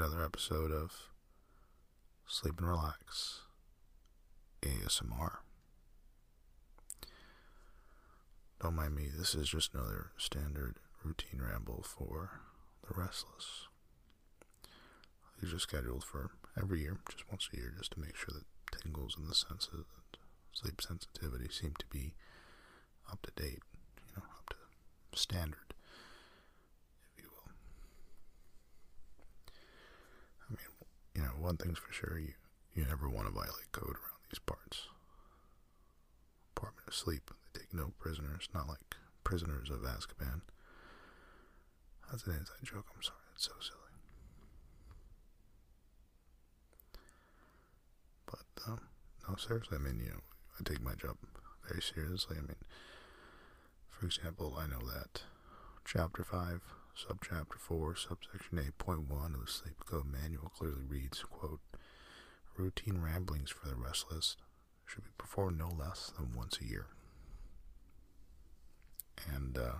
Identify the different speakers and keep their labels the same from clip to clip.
Speaker 1: Another episode of Sleep and Relax ASMR. Don't mind me, this is just another standard routine ramble for the restless. These are scheduled for every year, just once a year, just to make sure that tingles and the senses and sleep sensitivity seem to be up to date, you know, up to standard, if you will. I mean, you know, one thing's for sure, you, you never want to violate code around these parts. Department of Sleep, they take no prisoners, not like prisoners of Azkaban. That's an inside joke, I'm sorry, it's so silly. But, um, no, seriously, I mean, you know, I take my job very seriously. I mean, for example, I know that Chapter 5, Subchapter 4, Subsection 8.1 of the Sleep Code Manual clearly reads, quote, Routine ramblings for the restless should be performed no less than once a year. And, uh,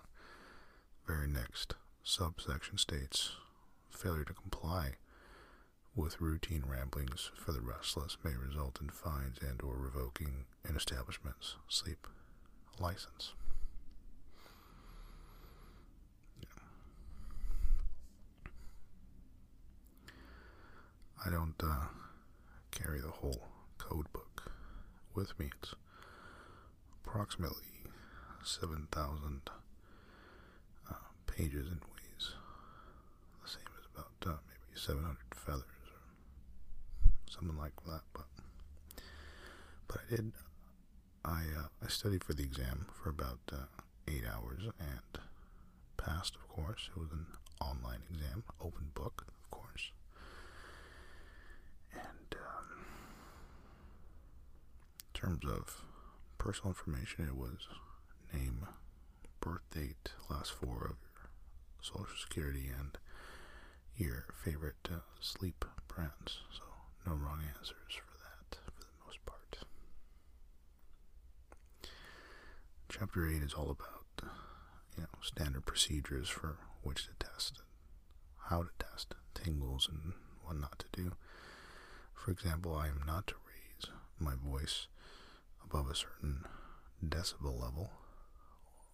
Speaker 1: very next subsection states, failure to comply with routine ramblings for the restless may result in fines and or revoking an establishment's sleep license. I don't uh, carry the whole code book with me. It's approximately 7,000 uh, pages and weighs the same as about uh, maybe 700 feathers or something like that. But but I did. I uh, I studied for the exam for about uh, eight hours and passed. Of course, it was an online exam, open book, of course. And um, in terms of personal information, it was name, birth date, last four of your social security, and your favorite uh, sleep brands. So no wrong answers for that, for the most part. Chapter 8 is all about, you know, standard procedures for which to test, how to test, tingles, and what not to do. For example, I am not to raise my voice above a certain decibel level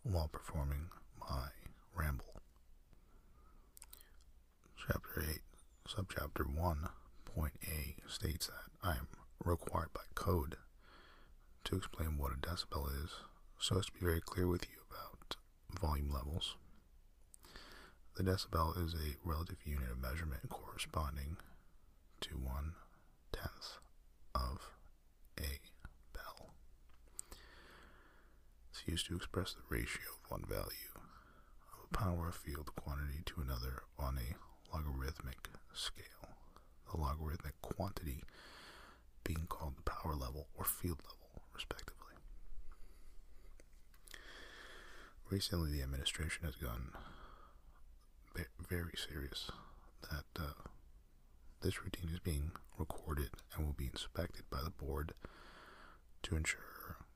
Speaker 1: while performing my ramble. Chapter 8, Subchapter 1 point A states that I am required by code to explain what a decibel is, so as to be very clear with you about volume levels. The decibel is a relative unit of measurement corresponding to one tenth of a bel. It's used to express the ratio of one value of a power field quantity to another on a logarithmic scale the logarithmic quantity being called the power level or field level, respectively. Recently, the administration has gotten very serious that uh, this routine is being recorded and will be inspected by the board to ensure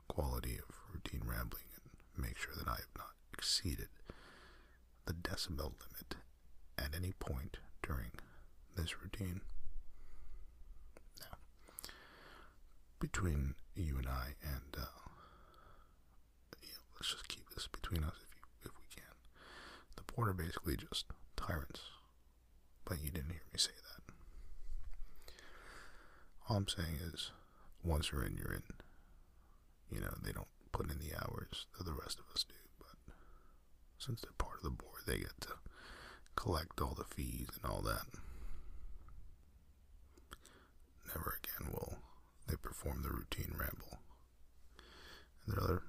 Speaker 1: quality of routine rambling and make sure that I have not exceeded the decibel limit at any point during this routine. Now, between you and I, and uh, you know, let's just keep this between us if you, if we can. The Porter basically just tyrants, but you didn't hear me say that. All I'm saying is, once you're in, you're in. You know, they don't put in the hours that the rest of us do, but since they're part of the board, they get to collect all the fees and all that. Never again will they perform the routine ramble. And there are other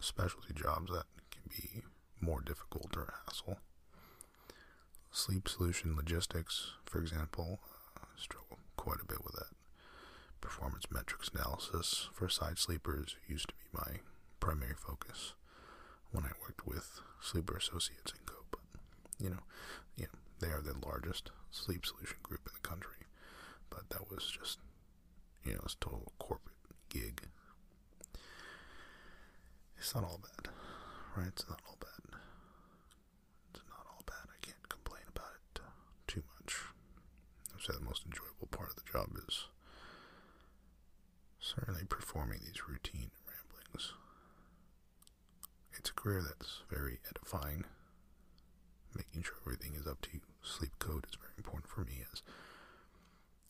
Speaker 1: specialty jobs that can be more difficult or hassle. Sleep solution logistics, for example, uh, struggle quite a bit with that performance metrics analysis for side sleepers used to be my primary focus when I worked with Sleeper Associates Inc. Co. But you know, you know, they are the largest sleep solution group in the country. But that was just you know, it's total corporate gig. It's not all bad, right? It's not all bad. It's not all bad. I can't complain about it too much. I'd say the most enjoyable part of the job is certainly performing these routine ramblings. It's a career that's very edifying. Making sure everything is up to sleep code is very important for me, as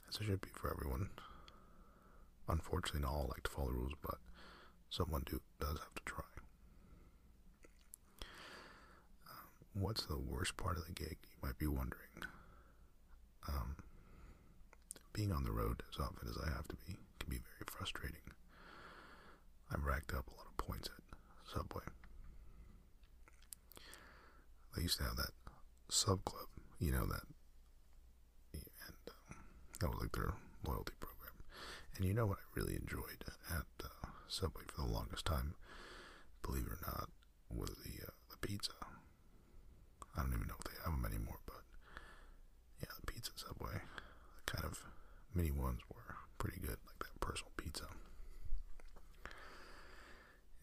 Speaker 1: as it should be for everyone. Unfortunately, not all like to follow the rules, but someone do does have to try. Um, what's the worst part of the gig? You might be wondering. Um, being on the road as often as I have to be can be very frustrating. I've racked up a lot of points at Subway. They used to have that sub club, you know that, and um, that was like their loyalty program. And you know what I really enjoyed at uh, Subway for the longest time, believe it or not, was the uh, the pizza. I don't even know if they have them anymore, but yeah, the pizza Subway, the kind of mini ones were pretty good, pizza.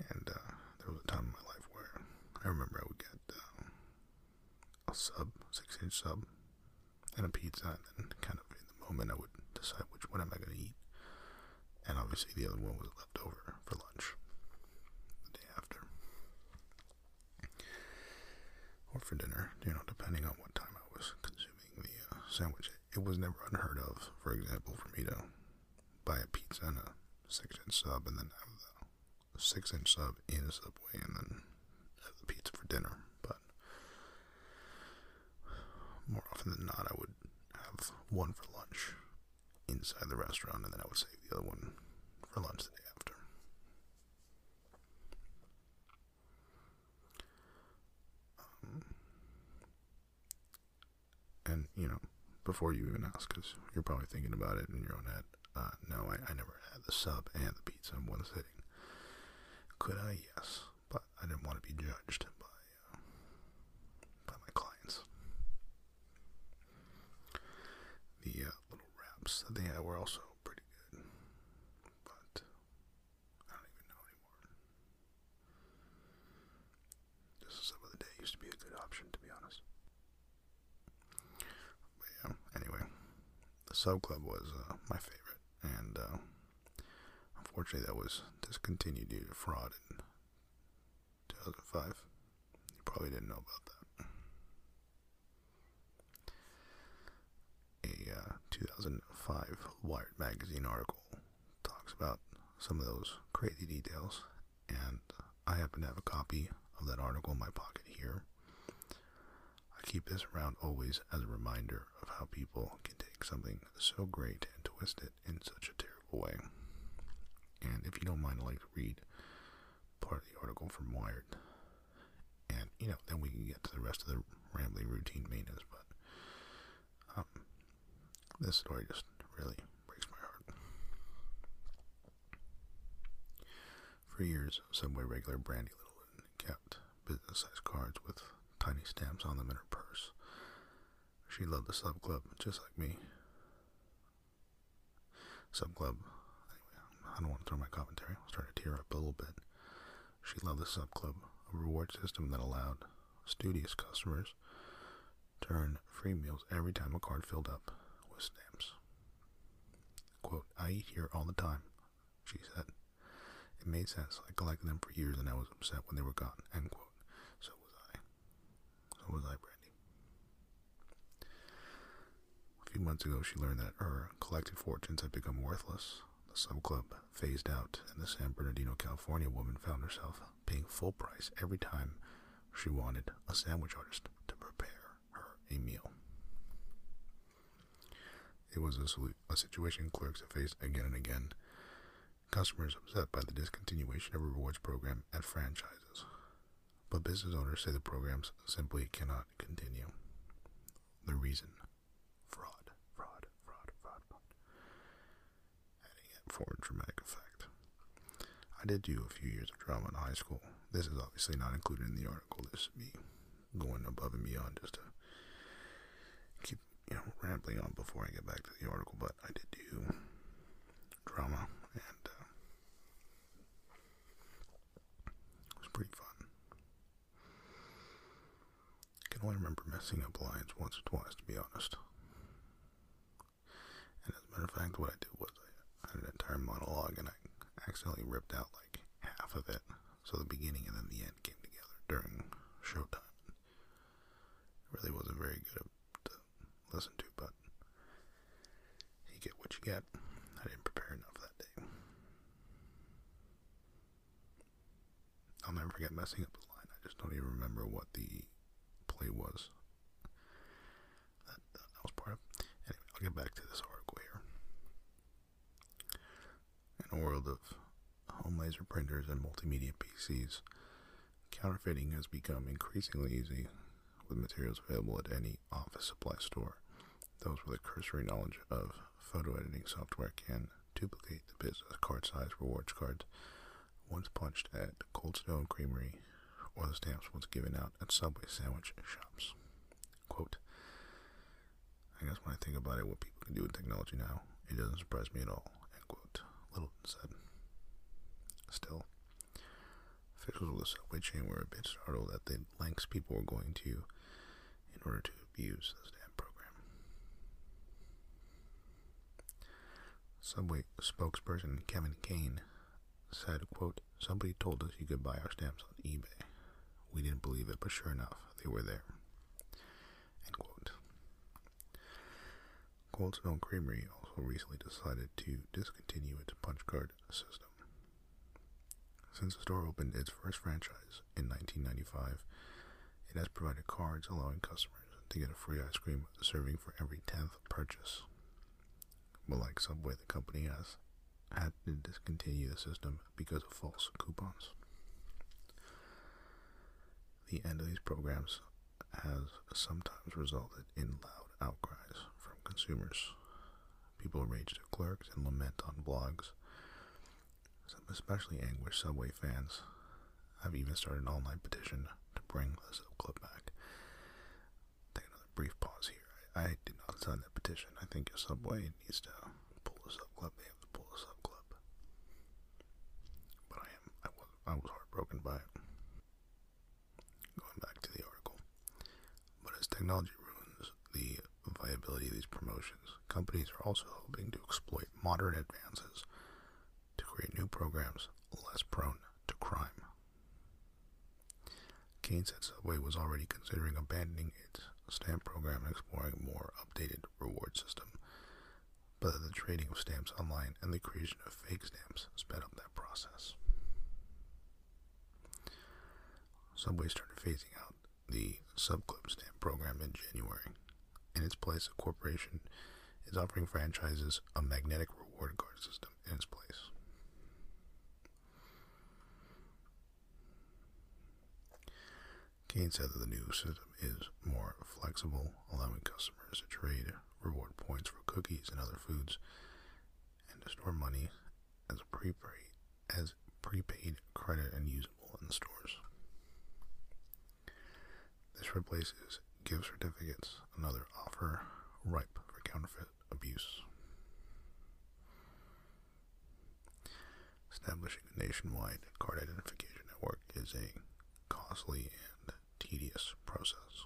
Speaker 1: And uh, there was a time in my life where I remember I would get uh, a sub, six inch sub, and a pizza, and then kind of in the moment I would decide which one am I going to eat. And obviously the other one was left over for lunch the day after. Or for dinner, you know, depending on what time I was consuming the uh, sandwich. It was never unheard of, for example, for me to buy a pizza and a six inch sub and then have the six inch sub in a subway and then have the pizza for dinner. But more often than not, I would have one for lunch inside the restaurant and then I would save the other one for lunch the day after. Um, and, you know, before you even ask, because you're probably thinking about it in your own head, uh, no, I, I never had the sub and the pizza in one sitting. Could I? Yes, but I didn't want to be judged by uh, by my clients. The uh, little wraps that they had were also pretty good, but I don't even know anymore. Just some of the day used to be a good option, to be honest. But yeah, anyway, the sub club was uh, my favorite, uh, unfortunately, that was discontinued due to fraud in 2005. You probably didn't know about that. A uh, 2005 Wired magazine article talks about some of those crazy details, and I happen to have a copy of that article in my pocket here. I keep this around always as a reminder of how people can take something so great and twist it in such a terrible way. And if you don't mind, I'd like to read part of the article from Wired. And, you know, then we can get to the rest of the rambling routine maintenance. But um, this story just really breaks my heart. For years, Subway regular Brandy Littleton kept business sized cards with tiny stamps on them in her purse. She loved the sub club just like me. Sub club, I don't want to throw my commentary. I'm starting to tear up a little bit. She loved the sub club, a reward system that allowed studious customers to earn free meals every time a card filled up with stamps. Quote, I eat here all the time, she said. It made sense. I collected them for years and I was upset when they were gone. End quote. So was I. So was I, Brandy. A few months ago, she learned that her collected fortunes had become worthless. The sub club phased out, and the San Bernardino, California woman found herself paying full price every time she wanted a sandwich artist to prepare her a meal. It was a, a situation clerks have faced again and again. Customers upset by the discontinuation of rewards program at franchises. But business owners say the programs simply cannot continue. The reason fraud, fraud, fraud, fraud, fraud. Adding it for dramatic effect. I did do a few years of drama in high school. This is obviously not included in the article. This is me going above and beyond just to keep, you know, rambling on before I get back to the article. But I did do drama, and uh, it was pretty fun. I can only remember messing up lines once or twice, to be honest. And as a matter of fact, what I did was I an entire monologue, and I accidentally ripped out like half of it, so the beginning and then the end came together. during showtime. It really wasn't very good to listen to, but you get what you get. I didn't prepare enough that day. I'll never forget messing up the line. I just don't even remember what the play was. That, that was part of. Anyway, I'll get back to this article here. World of home laser printers and multimedia PCs, counterfeiting has become increasingly easy with materials available at any office supply store. Those with a cursory knowledge of photo editing software can duplicate the business card size rewards cards once punched at Cold Stone Creamery or the stamps once given out at Subway sandwich shops. Quote, I guess when I think about it, what people can do with technology now, it doesn't surprise me at all. End quote. Littleton said. Still, officials of the subway chain were a bit startled at the lengths people were going to in order to abuse the stamp program. Subway spokesperson Kevin Kane said, quote, Somebody told us you could buy our stamps on eBay. We didn't believe it, but sure enough, they were there. End quote. Cold Stone Creamery recently decided to discontinue its punch card system. Since the store opened its first franchise in 1995, it has provided cards allowing customers to get a free ice cream serving for every 10th purchase. But like Subway, the company has had to discontinue the system because of false coupons. The end of these programs has sometimes resulted in loud outcries from consumers. People rage to clerks and lament on blogs. Some especially anguished Subway fans have even started an online petition to bring the Sub Club back. Take another brief pause here. I, I did not sign that petition. I think a Subway needs to pull the Sub Club. They have to pull the Sub Club. But I am. I was. I was heartbroken by it. Going back to the article. But as technology ruins the viability of these promotions, companies are also hoping to exploit modern advances to create new programs less prone to crime. Kane said Subway was already considering abandoning its stamp program and exploring a more updated reward system, but the trading of stamps online and the creation of fake stamps sped up that process. Subway started phasing out the Subclub stamp program in January. In its place, a corporation is offering franchises a magnetic reward card system in its place. Kane said that the new system is more flexible, allowing customers to trade reward points for cookies and other foods, and to store money as prepaid as prepaid credit and usable in stores. This replaces gift certificates, another offer ripe for counterfeit abuse. Establishing a nationwide card identification network is a costly and tedious process.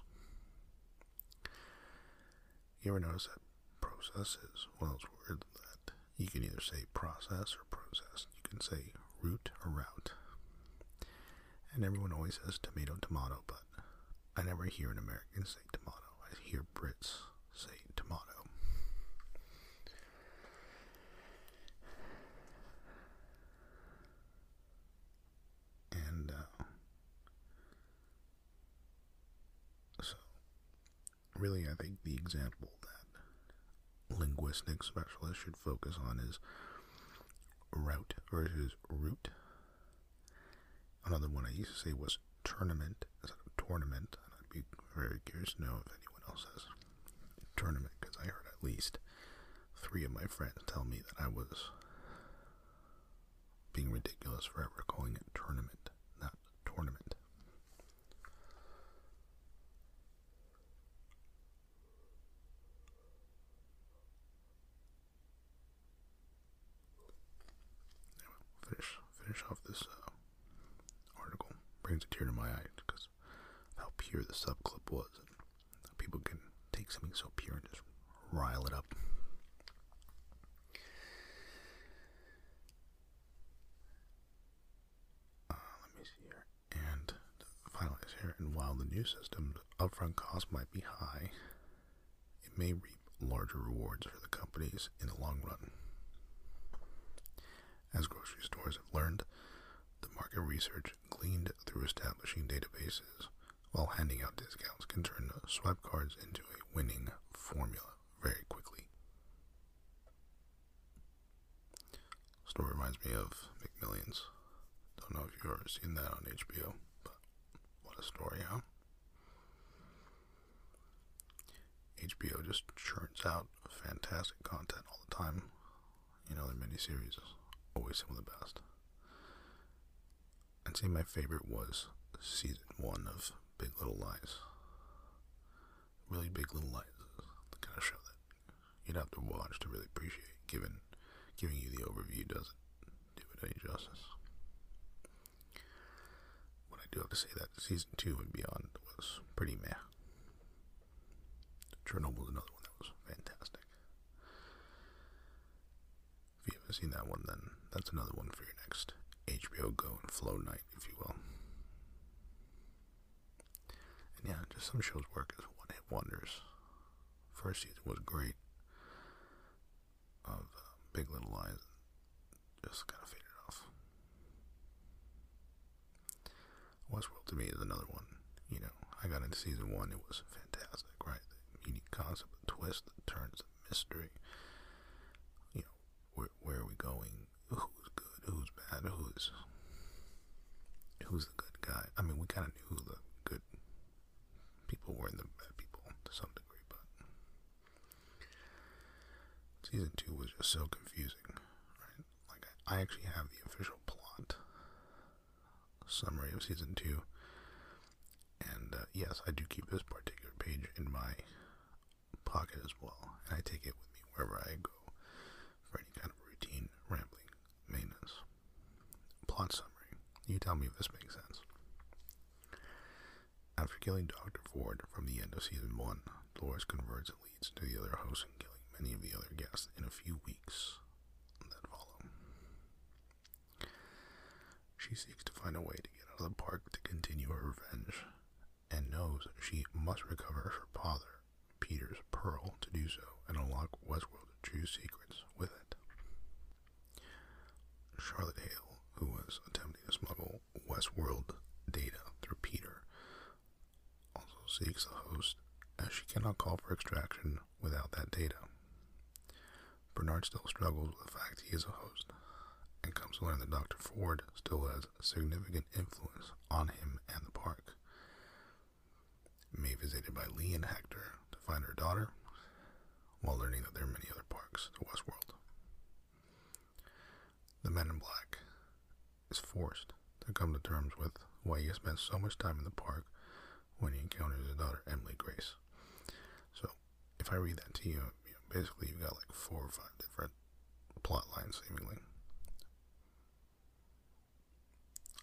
Speaker 1: You ever notice that process is one of those words that you can either say process or process. You can say route or route. And everyone always says tomato, tomato, but I never hear an American say tomato. I hear Brits say tomato. And uh, so, really, I think the example that linguistic specialists should focus on is route versus route. Another one I used to say was tournament instead of tournament, and I'd be very curious to know if anyone else has tournament because I heard at least three of my friends tell me that I was being ridiculous for ever calling it tournament, not tournament. Finish finish off this uh, article brings a tear to my eye because how pure the sub club was. And people can take something so pure and just rile it up. And the new system's upfront cost might be high, it may reap larger rewards for the companies in the long run. As grocery stores have learned, the market research gleaned through establishing databases while handing out discounts can turn swipe cards into a winning formula very quickly. Story reminds me of McMillions. Don't know if you've ever seen that on HBO, story, huh? HBO just churns out fantastic content all the time. You know, their miniseries is always some of the best. I'd say my favorite was season one of Big Little Lies. Really Big Little Lies is the kind of show that you'd have to watch to really appreciate, given giving you the overview doesn't do it any justice. Do have to say that season two and beyond was pretty meh. Chernobyl is another one that was fantastic. If you haven't seen that one, then that's another one for your next HBO Go and Flow night, if you will. And yeah, just some shows work as one hit wonders. First season was great of uh, Big Little Lies, just kind of faded off. Westworld to me is another one. You know, I got into season one, it was fantastic, right? The unique concept, the twist, the turns, the mystery. You know, where where are we going? Who's good? Who's bad? Who's who's the good guy? I mean, we kind of knew who the good people were and the bad people to some degree, but season two was just so confusing, right? Like I, I actually have the summary of season two, and uh, yes, I do keep this particular page in my pocket as well, and I take it with me wherever I go for any kind of routine rambling maintenance. Plot summary. You tell me if this makes sense. After killing Dr. Ford from the end of season one, Dolores converts and leads to the other hosts and killing many of the other guests in a few weeks that follow. She seeks to find a way to get out of the park to continue her revenge, and knows she must recover her father, Peter's pearl, to do so and unlock Westworld's true secrets with it. Charlotte Hale, who was attempting to smuggle Westworld data through Peter, also seeks the host as she cannot call for extraction without that data. Bernard still struggles with the fact he is a host and comes to learn that Dr. Ford still has significant influence on him and the park. Maeve visited by Lee and Hector to find her daughter, while learning that there are many other parks in to Westworld. The Man in Black is forced to come to terms with why he has spent so much time in the park when he encounters his daughter, Emily Grace. So, if I read that to you, basically you've got like four or five different plot lines, seemingly.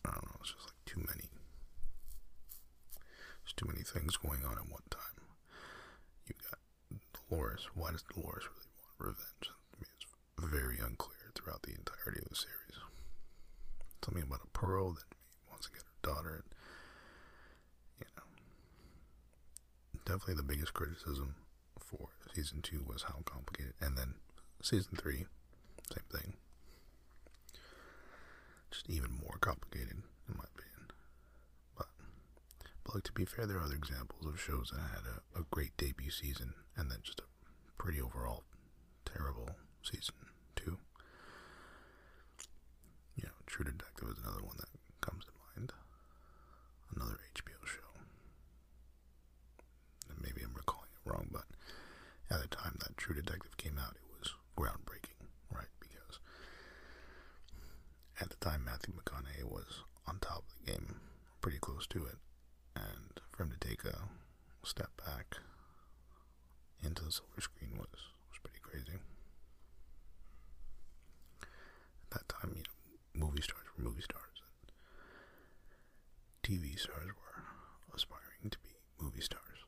Speaker 1: I don't know, it's just like too many. There's too many things going on at one time. You got Dolores. Why does Dolores really want revenge? I mean, it's very unclear throughout the entirety of the series. Something about a pearl that wants to get her daughter. And, you know, definitely the biggest criticism for season two was how complicated. And then season three, same thing. Just even more complicated, in my opinion. But, like to be fair, there are other examples of shows that had a, a great debut season and then just a pretty overall terrible season two. You know, True Detective is another one that comes to mind. Another HBO show. And maybe I'm recalling it wrong, but at the time that True Detective came out, it was groundbreaking, right? Because at the time, Matthew McConaughey was on top of the game, pretty close to it, for him to take a step back into the silver screen was was pretty crazy. At that time, you know, movie stars were movie stars, and TV stars were aspiring to be movie stars.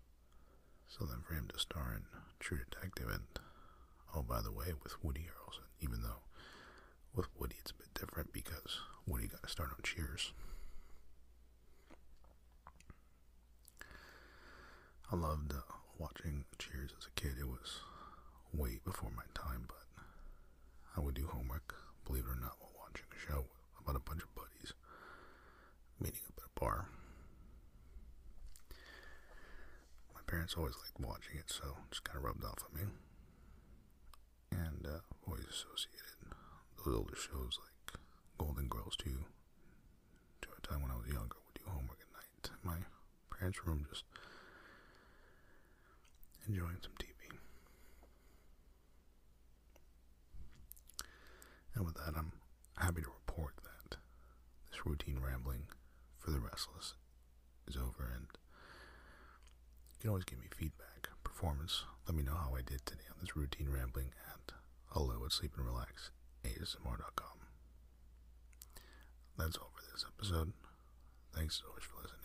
Speaker 1: So then, for him to star in True Detective, and oh, by the way, with Woody Harrelson, even though with Woody it's a bit different because Woody got to start on Cheers. I loved uh, watching Cheers as a kid. It was way before my time, but I would do homework, believe it or not, while watching a show about a bunch of buddies meeting up at a bar. My parents always liked watching it, so it just kind of rubbed off on me. And uh, always associated those older shows like Golden Girls too. To a time when I was younger, would do homework at night my parents' room, just enjoying some TV. And with that, I'm happy to report that this routine rambling for the restless is over, and you can always give me feedback, performance. Let me know how I did today on this routine rambling at hello at sleepandrelax.asmr.com. That's all for this episode. Thanks so much for listening.